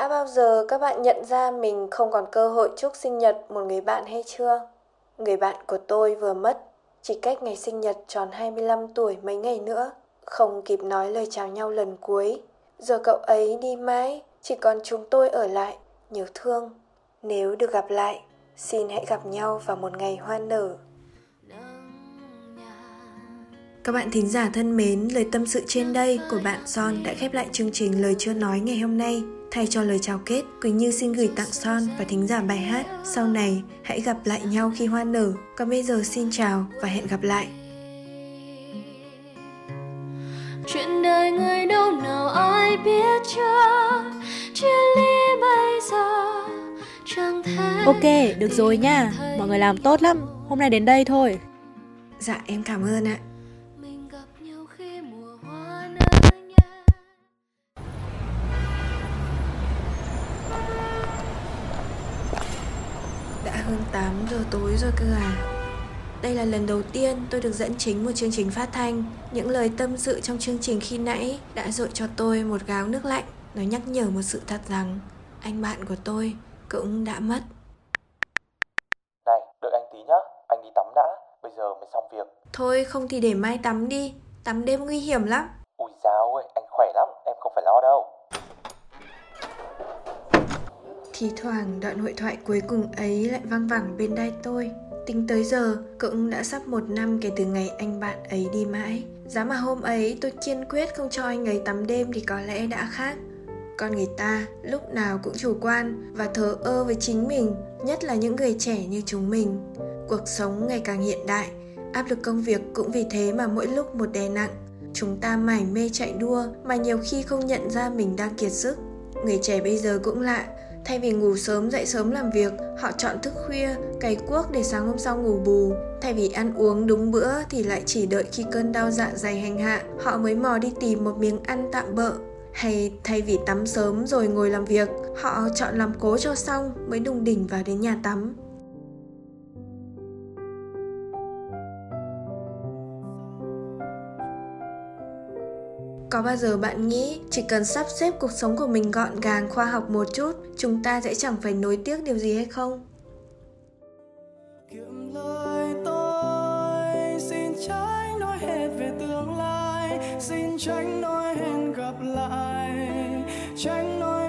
Đã bao giờ các bạn nhận ra mình không còn cơ hội chúc sinh nhật một người bạn hay chưa? Người bạn của tôi vừa mất, chỉ cách ngày sinh nhật tròn 25 tuổi mấy ngày nữa, không kịp nói lời chào nhau lần cuối. Giờ cậu ấy đi mãi, chỉ còn chúng tôi ở lại, nhiều thương. Nếu được gặp lại, xin hãy gặp nhau vào một ngày hoa nở. Các bạn thính giả thân mến, lời tâm sự trên đây của bạn Son đã khép lại chương trình Lời Chưa Nói ngày hôm nay. Thay cho lời chào kết, Quỳnh Như xin gửi tặng Son và thính giả bài hát Sau này hãy gặp lại nhau khi hoa nở. Còn bây giờ xin chào và hẹn gặp lại. Chuyện đời người đâu nào ai biết chưa Chia ly bây giờ chẳng thể Ok, được rồi nha. Mọi người làm tốt lắm. Hôm nay đến đây thôi. Dạ em cảm ơn ạ. Hơn 8 giờ tối rồi cơ à? Đây là lần đầu tiên tôi được dẫn chính một chương trình phát thanh. Những lời tâm sự trong chương trình khi nãy đã dội cho tôi một gáo nước lạnh. Nó nhắc nhở một sự thật rằng Anh bạn của tôi cũng đã mất. Này, đợi anh tí nhá, anh đi tắm đã, bây giờ mới xong việc. Thôi không thì để mai tắm đi. Tắm đêm nguy hiểm lắm Ui dao ơi, anh khỏe lắm, em không phải lo đâu. Thì thoảng đoạn hội thoại cuối cùng ấy lại vang vẳng bên tai tôi. Tính tới giờ cũng đã sắp một năm kể từ ngày anh bạn ấy đi mãi. Giá mà hôm ấy tôi kiên quyết không cho anh ấy tắm đêm thì có lẽ đã khác. Con người ta lúc nào cũng chủ quan và thờ ơ với chính mình, Nhất là những người trẻ như chúng mình. Cuộc sống ngày càng hiện đại, Áp lực công việc cũng vì thế mà mỗi lúc một đè nặng. Chúng ta mải mê chạy đua mà nhiều khi không nhận ra mình đang kiệt sức. Người trẻ bây giờ cũng lạ Thay vì ngủ sớm dậy sớm làm việc, họ chọn thức khuya, cày cuốc để sáng hôm sau ngủ bù. Thay vì ăn uống đúng bữa thì lại chỉ đợi khi cơn đau dạ dày hành hạ, họ mới mò đi tìm một miếng ăn tạm bợ. Hay thay vì tắm sớm rồi ngồi làm việc, họ chọn làm cố cho xong mới đùng đỉnh vào đến nhà tắm. Có bao giờ bạn nghĩ chỉ cần sắp xếp cuộc sống của mình gọn gàng khoa học một chút, chúng ta sẽ chẳng phải nối tiếc điều gì hay không? kiệm lời tôi xin tránh nói hết về tương lai xin tránh nói hẹn gặp lại tránh nói